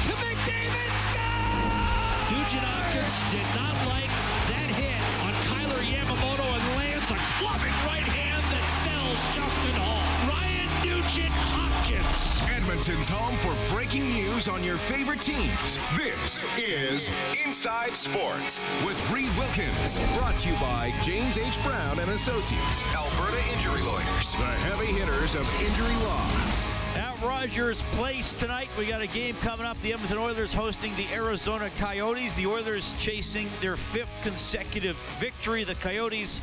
To McDavid. Score! Nugent Hopkins did not like that hit on Kailer Yamamoto and lands a clubbing right hand that fells Justin Hall. Ryan Nugent Hopkins. Edmonton's home for breaking news on your favorite teams. This is Inside Sports with Reid Wilkins. Brought to you by James H. Brown and Associates, Alberta Injury Lawyers, the heavy hitters of injury law. Rogers Place tonight, we got a game coming up. The Edmonton Oilers hosting the Arizona Coyotes. The Oilers chasing their fifth consecutive victory. The Coyotes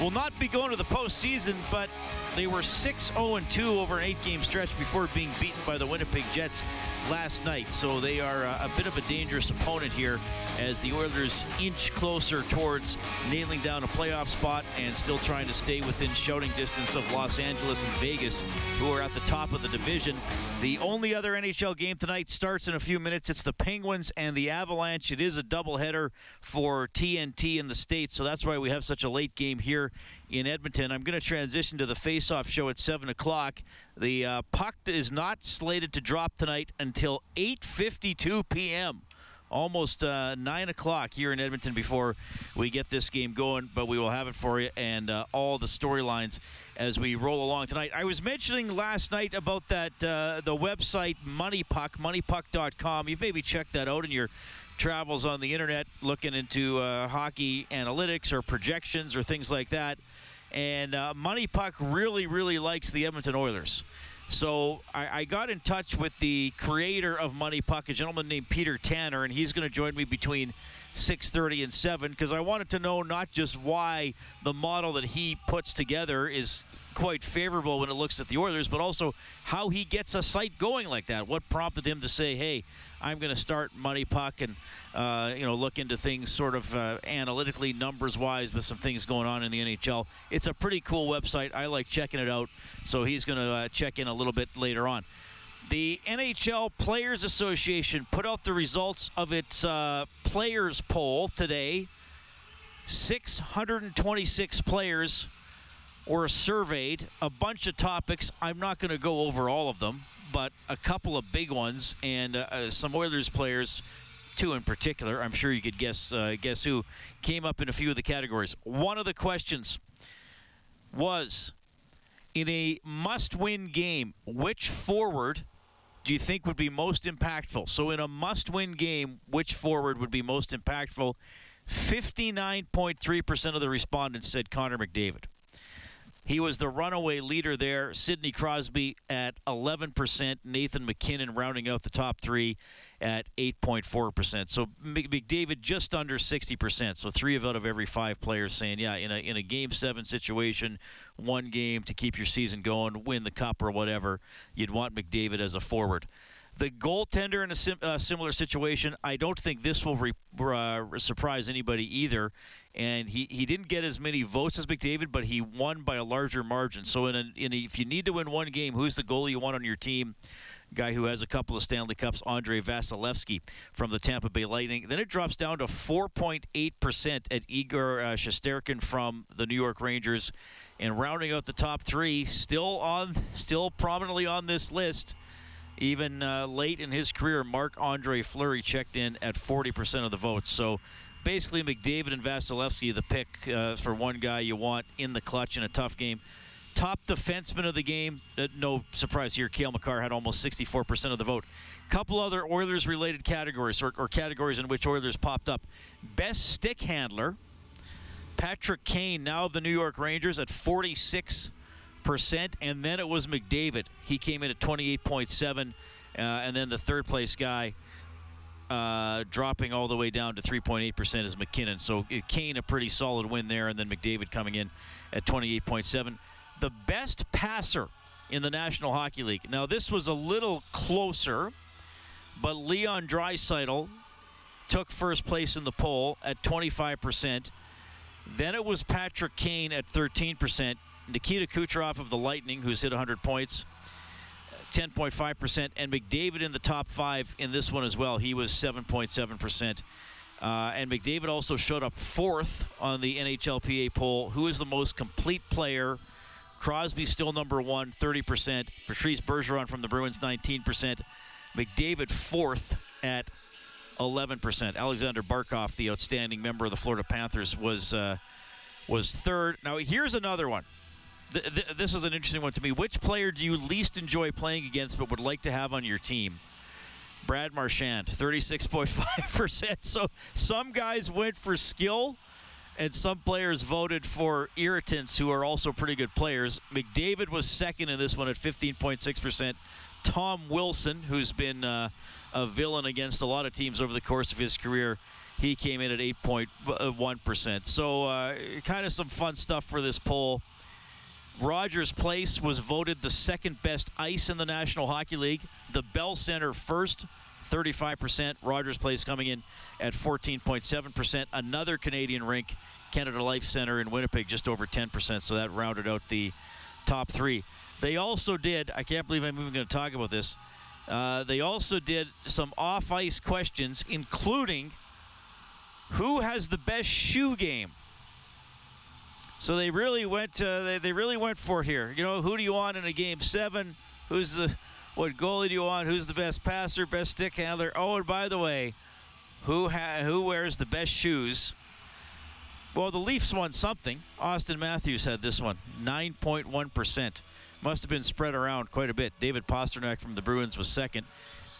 will not be going to the postseason, but they were 6 0 2 over an eight game stretch before being beaten by the Winnipeg Jets last night. So they are a, a bit of a dangerous opponent here as the Oilers inch closer towards nailing down a playoff spot and still trying to stay within shouting distance of Los Angeles and Vegas, who are at the top of the division. The only other NHL game tonight starts in a few minutes. It's the Penguins and the Avalanche. It is a doubleheader for TNT in the States, so that's why we have such a late game here in Edmonton. I'm going to transition to the face-off show at 7 o'clock. The uh, puck is not slated to drop tonight until 8:52 p.m. Almost uh, 9 o'clock here in Edmonton before we get this game going, but we will have it for you and uh, all the storylines as we roll along tonight. I was mentioning last night about that uh, the website Money Puck, moneypuck.com. You've maybe checked that out in your travels on the internet looking into uh, hockey analytics or projections or things like that. And uh, Money Puck really, really likes the Edmonton Oilers. So I, I, got in touch with the creator of Money Puck, a gentleman named Peter Tanner, and he's going to join me between 6:30 and 7 because I wanted to know not just why the model that he puts together is quite favorable when it looks at the Oilers, but also how he gets a site going like that. What prompted him to say, "Hey, I'm going to start Money Puck and uh, you know look into things sort of uh, analytically, numbers wise, with some things going on in the NHL." It's a pretty cool website. I like checking it out. So he's going to uh, check in a little bit later on. The NHL Players Association put out the results of its uh, players poll today. 626 players were surveyed, a bunch of topics. I'm not going to go over all of them, but a couple of big ones, and uh, uh, some Oilers players, two in particular. I'm sure you could guess uh, guess who came up in a few of the categories. One of the questions was, in a must-win game, which forward do you think would be most impactful? So, in a must-win game, which forward would be most impactful? 59.3% of the respondents said Connor McDavid. He was the runaway leader there. Sidney Crosby at 11%. Nathan MacKinnon rounding out the top three at 8.4%. So McDavid just under 60%. So three of out of every five players saying, yeah, in a, in a game seven situation, one game to keep your season going, win the cup or whatever, you'd want McDavid as a forward. The goaltender in a sim, uh, similar situation, I don't think this will re, uh, surprise anybody either. And he, he didn't get as many votes as McDavid, but he won by a larger margin. So in, a, in a, if you need to win one game, who's the goalie you want on your team? Guy who has a couple of Stanley Cups, Andrei Vasilevskiy from the Tampa Bay Lightning. Then it drops down to 4.8% at Igor uh, Shesterkin from the New York Rangers. And rounding out the top three, still on, still prominently on this list even uh, late in his career, Marc-Andre Fleury checked in at 40% of the votes. So basically, McDavid and Vasilevskiy, the pick uh, for one guy you want in the clutch in a tough game. Top defenseman of the game, uh, no surprise here, Cale Makar had almost 64% of the vote. Couple other Oilers related categories, or, or categories in which Oilers popped up. Best stick handler, Patrick Kane, now of the New York Rangers, at 46 percent, and then it was McDavid. He came in at 28.7, uh, and then the third place guy uh, dropping all the way down to 3.8 percent is MacKinnon. So uh, Kane a pretty solid win there, and then McDavid coming in at 28.7. the best passer in the National Hockey League. Now, this was a little closer, but Leon Draisaitl took first place in the poll at 25%. Then it was Patrick Kane at 13%. Nikita Kucherov of the Lightning, who's hit 100 points, 10.5%. And McDavid in the top five in this one as well. He was 7.7%. Uh, and McDavid also showed up fourth on the NHLPA poll. Who is the most complete player? Crosby still number one, 30%. Patrice Bergeron from the Bruins, 19%. McDavid fourth at 11%. Aleksander Barkov, the outstanding member of the Florida Panthers, was uh, was third. Now here's another one. Th- th- this is an interesting one to me. Which player do you least enjoy playing against, but would like to have on your team? Brad Marchand, 36.5%. So some guys went for skill, and some players voted for irritants who are also pretty good players. McDavid was second in this one at 15.6%. Tom Wilson, who's been uh, a villain against a lot of teams over the course of his career, he came in at 8.1%. So, uh, kind of some fun stuff for this poll. Rogers Place was voted the second best ice in the National Hockey League. The Bell Center first, 35%. Rogers Place coming in at 14.7%. Another Canadian rink, Canada Life Center in Winnipeg, just over 10%. So that rounded out the top three. They also did, I can't believe I'm even going to talk about this. Uh, they also did some off ice questions, including who has the best shoe game. So they really went. Uh, they, they really went for it here. You know, who do you want in a game seven? Who's the what goalie do you want? Who's the best passer, best stick handler? Oh, and by the way, who ha- who wears the best shoes? Well, the Leafs won something. Auston Matthews had this one, 9.1 percent. Must have been spread around quite a bit. David Pastrnak from the Bruins was second.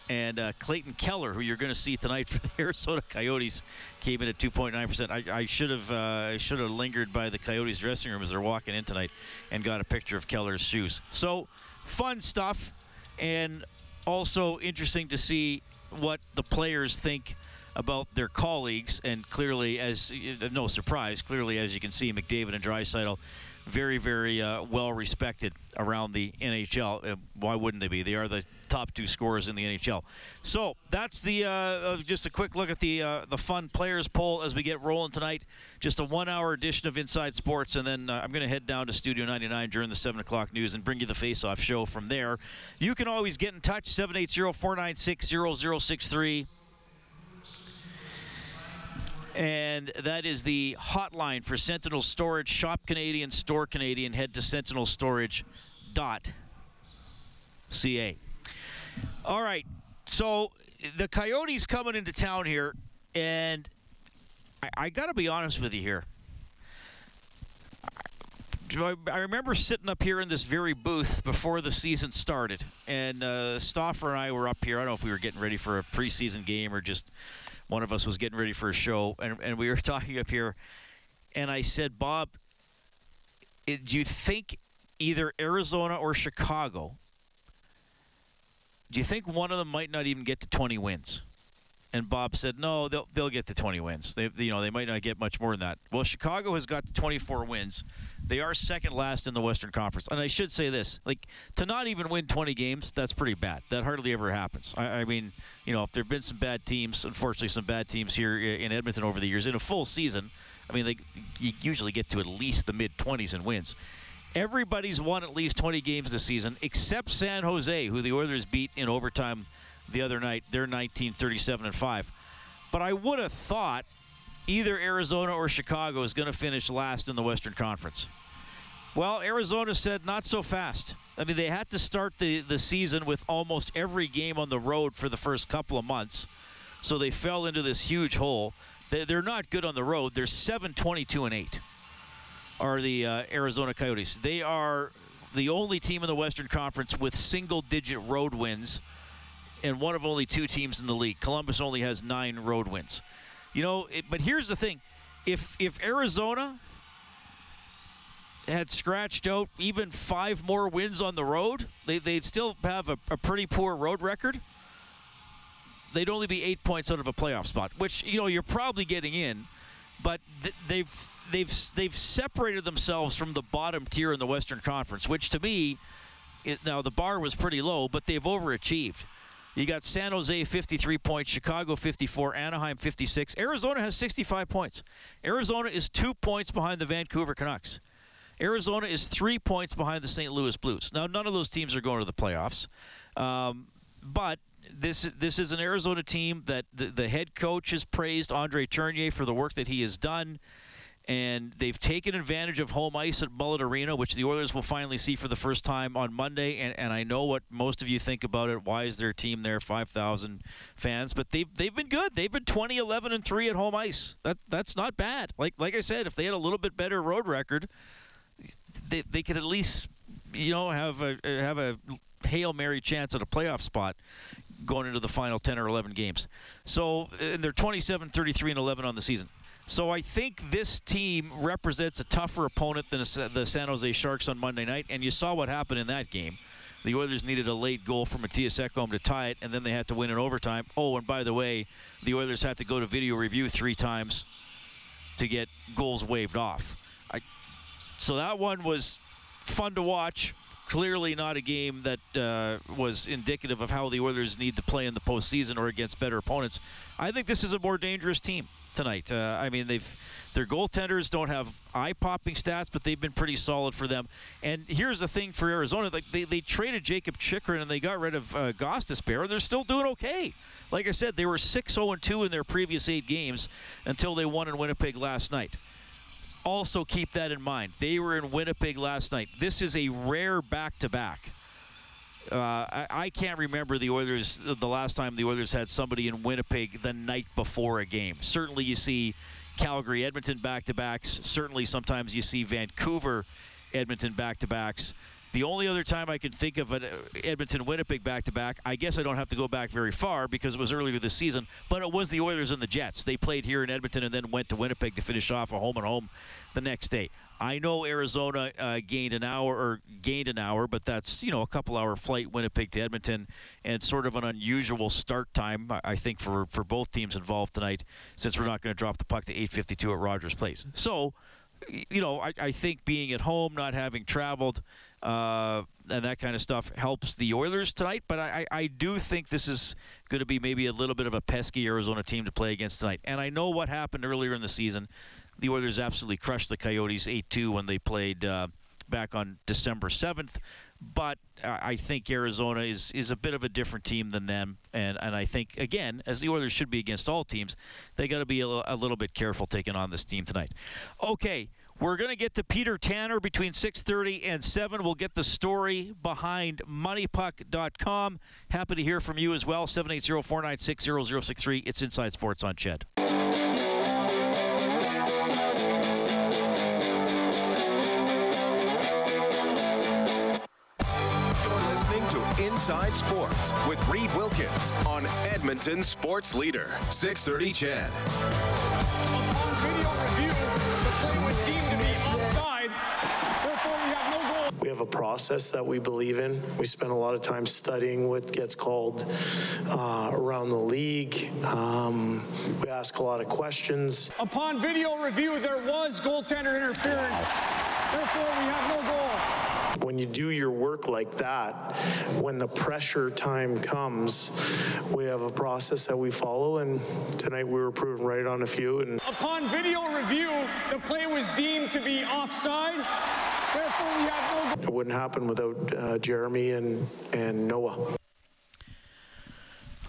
And uh, Clayton Keller, who you're going to see tonight for the Arizona Coyotes, came in at 2.9%. I, I should have uh, I should have lingered by the Coyotes dressing room as they're walking in tonight and got a picture of Keller's shoes. So fun stuff, and also interesting to see what the players think about their colleagues. And clearly, as no surprise, clearly as you can see, McDavid and Draisaitl very, very uh, well respected around the NHL. Uh, why wouldn't they be? They are the top two scorers in the NHL. So that's the uh, just a quick look at the uh, the fun players poll as we get rolling tonight. Just a one-hour edition of Inside Sports, and then uh, I'm going to head down to Studio 99 during the seven o'clock news and bring you the face-off show from there. You can always get in touch 780-496-0063 and that is the hotline for Sentinel Storage. Shop Canadian, store Canadian. Head to sentinelstorage.ca. All right, so the Coyotes coming into town here, and I, I got to be honest with you here. I, remember sitting up here in this very booth before the season started, and uh, Stauffer and I were up here. I don't know if we were getting ready for a preseason game or just one of us was getting ready for a show, and, and we were talking up here, and I said, Bob, it, do you think either Arizona or Chicago, do you think one of them might not even get to 20 wins? And Bob said, no, they'll, they'll get to 20 wins. They, you know, they might not get much more than that. Well, Chicago has got to 24 wins. They are second last in the Western Conference. And I should say this, like, to not even win 20 games, that's pretty bad. That hardly ever happens. I, I mean, you know, if there have been some bad teams, unfortunately, some bad teams here in Edmonton over the years, in a full season, I mean, they you usually get to at least the mid 20s in wins. Everybody's won at least 20 games this season, except San Jose, who the Oilers beat in overtime the other night. They're 19, 37, and 5. But I would have thought either Arizona or Chicago is going to finish last in the Western Conference. Well, Arizona said not so fast. I mean, they had to start the, the season with almost every game on the road for the first couple of months. So they fell into this huge hole. They, they're not good on the road. They're 7 22 and 8 are the uh, Arizona Coyotes. They are the only team in the Western Conference with single digit road wins and one of only two teams in the league. Columbus only has nine road wins. You know, it, but here's the thing: if if Arizona had scratched out even five more wins on the road, they, they'd still have a, a pretty poor road record. They'd only be eight points out of a playoff spot, which you know you're probably getting in but th- they've they've they've separated themselves from the bottom tier in the Western Conference, which to me is now the bar was pretty low, but they've overachieved. You got San Jose 53 points, Chicago 54, Anaheim 56. Arizona has 65 points. Arizona is two points behind the Vancouver Canucks. Arizona is three points behind the St. Louis Blues. Now, none of those teams are going to the playoffs, um, but this this is an Arizona team that the, the head coach has praised Andre Tourigny for the work that he has done and they've taken advantage of home ice at Mullett Arena, which the Oilers will finally see for the first time on Monday. And, and I know what most of you think about it. Why is their team there? Five thousand fans, but they've they've been good. They've been 20, 11, and three at home ice. That that's not bad. Like like I said, if they had a little bit better road record, they they could at least you know have a have a hail mary chance at a playoff spot going into the final 10 or 11 games. So and they're 27, 33, and 11 on the season. So I think this team represents a tougher opponent than the San Jose Sharks on Monday night, and you saw what happened in that game. The Oilers needed a late goal from Mattias Ekholm to tie it, and then they had to win in overtime. Oh, and by the way, the Oilers had to go to video review three times to get goals waved off. I, so that one was fun to watch. Clearly, not a game that uh, was indicative of how the Oilers need to play in the postseason or against better opponents. I think this is a more dangerous team tonight. Uh, I mean, they've their goaltenders don't have eye-popping stats, but they've been pretty solid for them. And here's the thing for Arizona: like they, they traded Jakob Chychrun and they got rid of uh, Gostisbehere. They're still doing okay. Like I said, they were 6-0-2 in their previous eight games until they won in Winnipeg last night. Also, keep that in mind. They were in Winnipeg last night. This is a rare back-to-back. Uh, I, I, can't remember the Oilers the last time the Oilers had somebody in Winnipeg the night before a game. Certainly, you see Calgary, Edmonton back to backs. Certainly, sometimes you see Vancouver, Edmonton back to backs. The only other time I can think of an uh, Edmonton Winnipeg back to back, I guess I don't have to go back very far because it was earlier this season, but it was the Oilers and the Jets. They played here in Edmonton and then went to Winnipeg to finish off a home and home the next day. I know Arizona uh, gained an hour or gained an hour, but that's you know a couple hour flight Winnipeg to Edmonton, and sort of an unusual start time I think for for both teams involved tonight, since we're not going to drop the puck to 8:52 at Rogers Place. So, you know, I, I think being at home, not having traveled, uh, and that kind of stuff helps the Oilers tonight. But I, I do think this is going to be maybe a little bit of a pesky Arizona team to play against tonight. And I know what happened earlier in the season. The Oilers absolutely crushed the Coyotes 8 2 when they played uh, back on December 7th. But I think Arizona is, is a bit of a different team than them. And, and I think, again, as the Oilers should be against all teams, they got to be a, a little bit careful taking on this team tonight. Okay. We're going to get to Peter Tanner between 6:30 and 7. We'll get the story behind moneypuck.com. Happy to hear from you as well. 780-496-0063. It's Inside Sports on CHED. Inside Sports with Reid Wilkins on Edmonton Sports Leader 630 CHED. A process that we believe in. We spend a lot of time studying what gets called uh, around the league. Um, we ask a lot of questions. Upon video review, there was goaltender interference. Therefore, we have no goal. When you do your work like that, when the pressure time comes, we have a process that we follow. And tonight we were proven right on a few. And Upon video review, the play was deemed to be offside. It wouldn't happen without uh, Jeremy and, and Noah.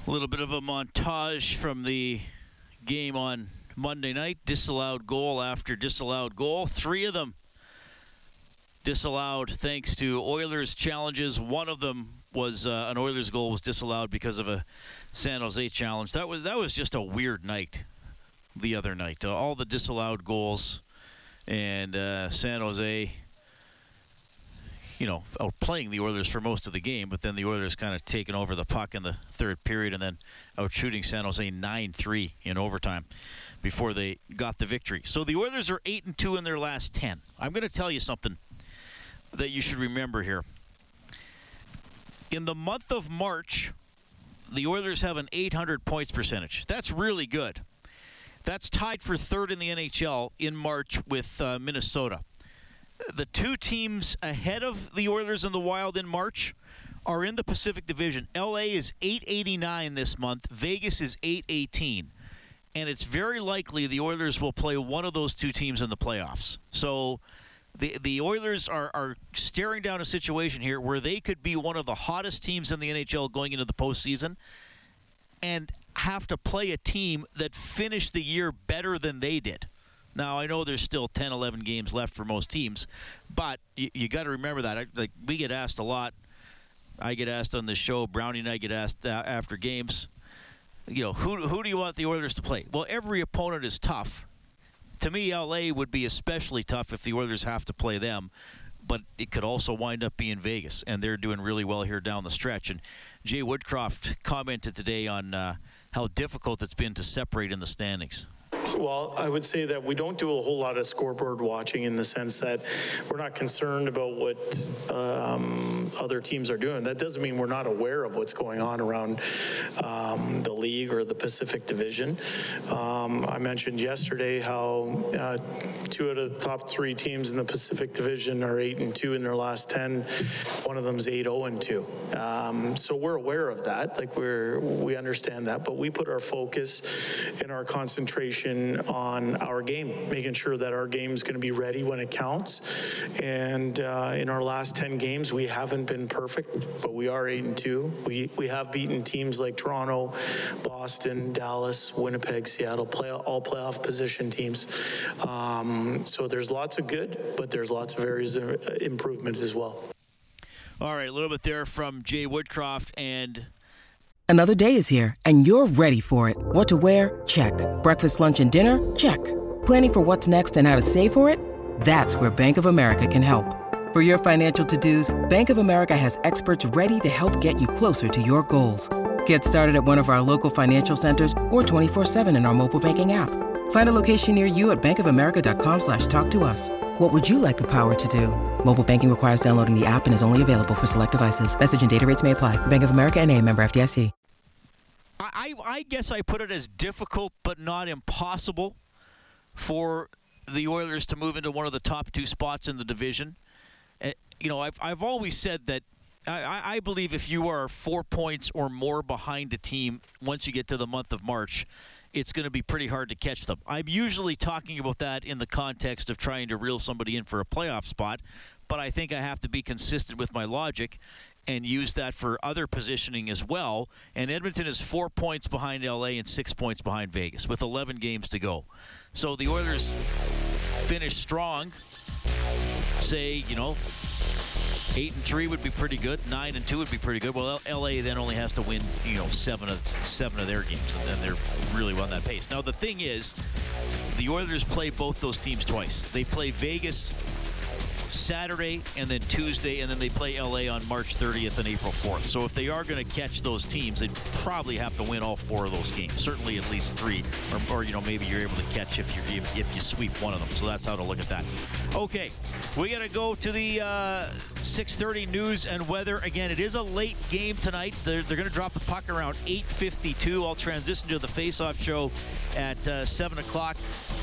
A little bit of a montage from the game on Monday night. Disallowed goal after disallowed goal. Three of them disallowed thanks to Oilers challenges. One of them was uh, an Oilers goal was disallowed because of a San Jose challenge. That was that was just a weird night. The other night, uh, all the disallowed goals, and uh, San Jose. You know, outplaying the Oilers for most of the game, but then the Oilers kind of taking over the puck in the third period, and then out shooting San Jose nine three in overtime before they got the victory. So the Oilers are eight and two in their last ten. I'm going to tell you something that you should remember here. In the month of March, the Oilers have an 800 points percentage. That's really good. That's tied for third in the NHL in March with uh, Minnesota. The two teams ahead of the Oilers and the Wild in March are in the Pacific Division. LA is 889 this month, Vegas is 818. And it's very likely the Oilers will play one of those two teams in the playoffs. So the the Oilers are, are staring down a situation here where they could be one of the hottest teams in the NHL going into the postseason and have to play a team that finished the year better than they did. Now, I know there's still 10, 11 games left for most teams, but you, you got to remember that. I, like We get asked a lot. I get asked on the show. Brownie and I get asked uh, after games. You know, who, who do you want the Oilers to play? Well, every opponent is tough. To me, LA would be especially tough if the Oilers have to play them, but it could also wind up being Vegas, and they're doing really well here down the stretch. And Jay Woodcroft commented today on uh, how difficult it's been to separate in the standings. Well, I would say that we don't do a whole lot of scoreboard watching in the sense that we're not concerned about what um, other teams are doing. That doesn't mean we're not aware of what's going on around um, the league or the Pacific Division. Um, I mentioned yesterday how uh, two out of the top three teams in the Pacific Division are eight and two in their last ten. One of them's eight zero and two. Um, so we're aware of that. Like we're we understand that, but we put our focus and our concentration on our game, making sure that our game is going to be ready when it counts. And uh, in our last 10 games, we haven't been perfect, but we are 8 and 2. We, we have beaten teams like Toronto, Boston, Dallas, Winnipeg, Seattle, play, all playoff position teams. Um, so there's lots of good, but there's lots of areas of improvement as well. All right, a little bit there from Jay Woodcroft and Another day is here, and you're ready for it. What to wear? Check. Breakfast, lunch, and dinner? Check. Planning for what's next and how to save for it? That's where Bank of America can help. For your financial to-dos, Bank of America has experts ready to help get you closer to your goals. Get started at one of our local financial centers or 24-7 in our mobile banking app. Find a location near you at bankofamerica.com slash talk to us. What would you like the power to do? Mobile banking requires downloading the app and is only available for select devices. Message and data rates may apply. Bank of America and a member FDIC. I, I guess I put it as difficult but not impossible for the Oilers to move into one of the top two spots in the division. You know, I've, I've always said that I, I believe if you are four points or more behind a team once you get to the month of March, it's going to be pretty hard to catch them. I'm usually talking about that in the context of trying to reel somebody in for a playoff spot, but I think I have to be consistent with my logic and use that for other positioning as well. And Edmonton is four points behind LA and six points behind Vegas with 11 games to go. So the Oilers finish strong. Say, you know, eight and three would be pretty good. Nine and two would be pretty good. Well, LA then only has to win, you know, seven of seven of their games, and then they're really on that pace. Now the thing is, the Oilers play both those teams twice. They play Vegas Saturday and then Tuesday, and then they play LA on March 30th and April 4th. So if they are going to catch those teams, they'd probably have to win all four of those games. Certainly at least three, or, or you know maybe you're able to catch if you if you sweep one of them. So that's how to look at that. Okay, we got to go to the uh, 6:30 news and weather. Again, it is a late game tonight. They're, they're going to drop the puck around 8:52. I'll transition to the face-off show at uh, 7 o'clock.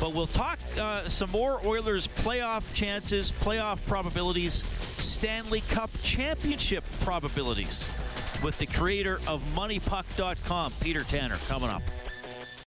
But we'll talk uh, some more Oilers playoff chances, playoff probabilities, Stanley Cup championship probabilities with the creator of MoneyPuck.com, Peter Tanner, coming up.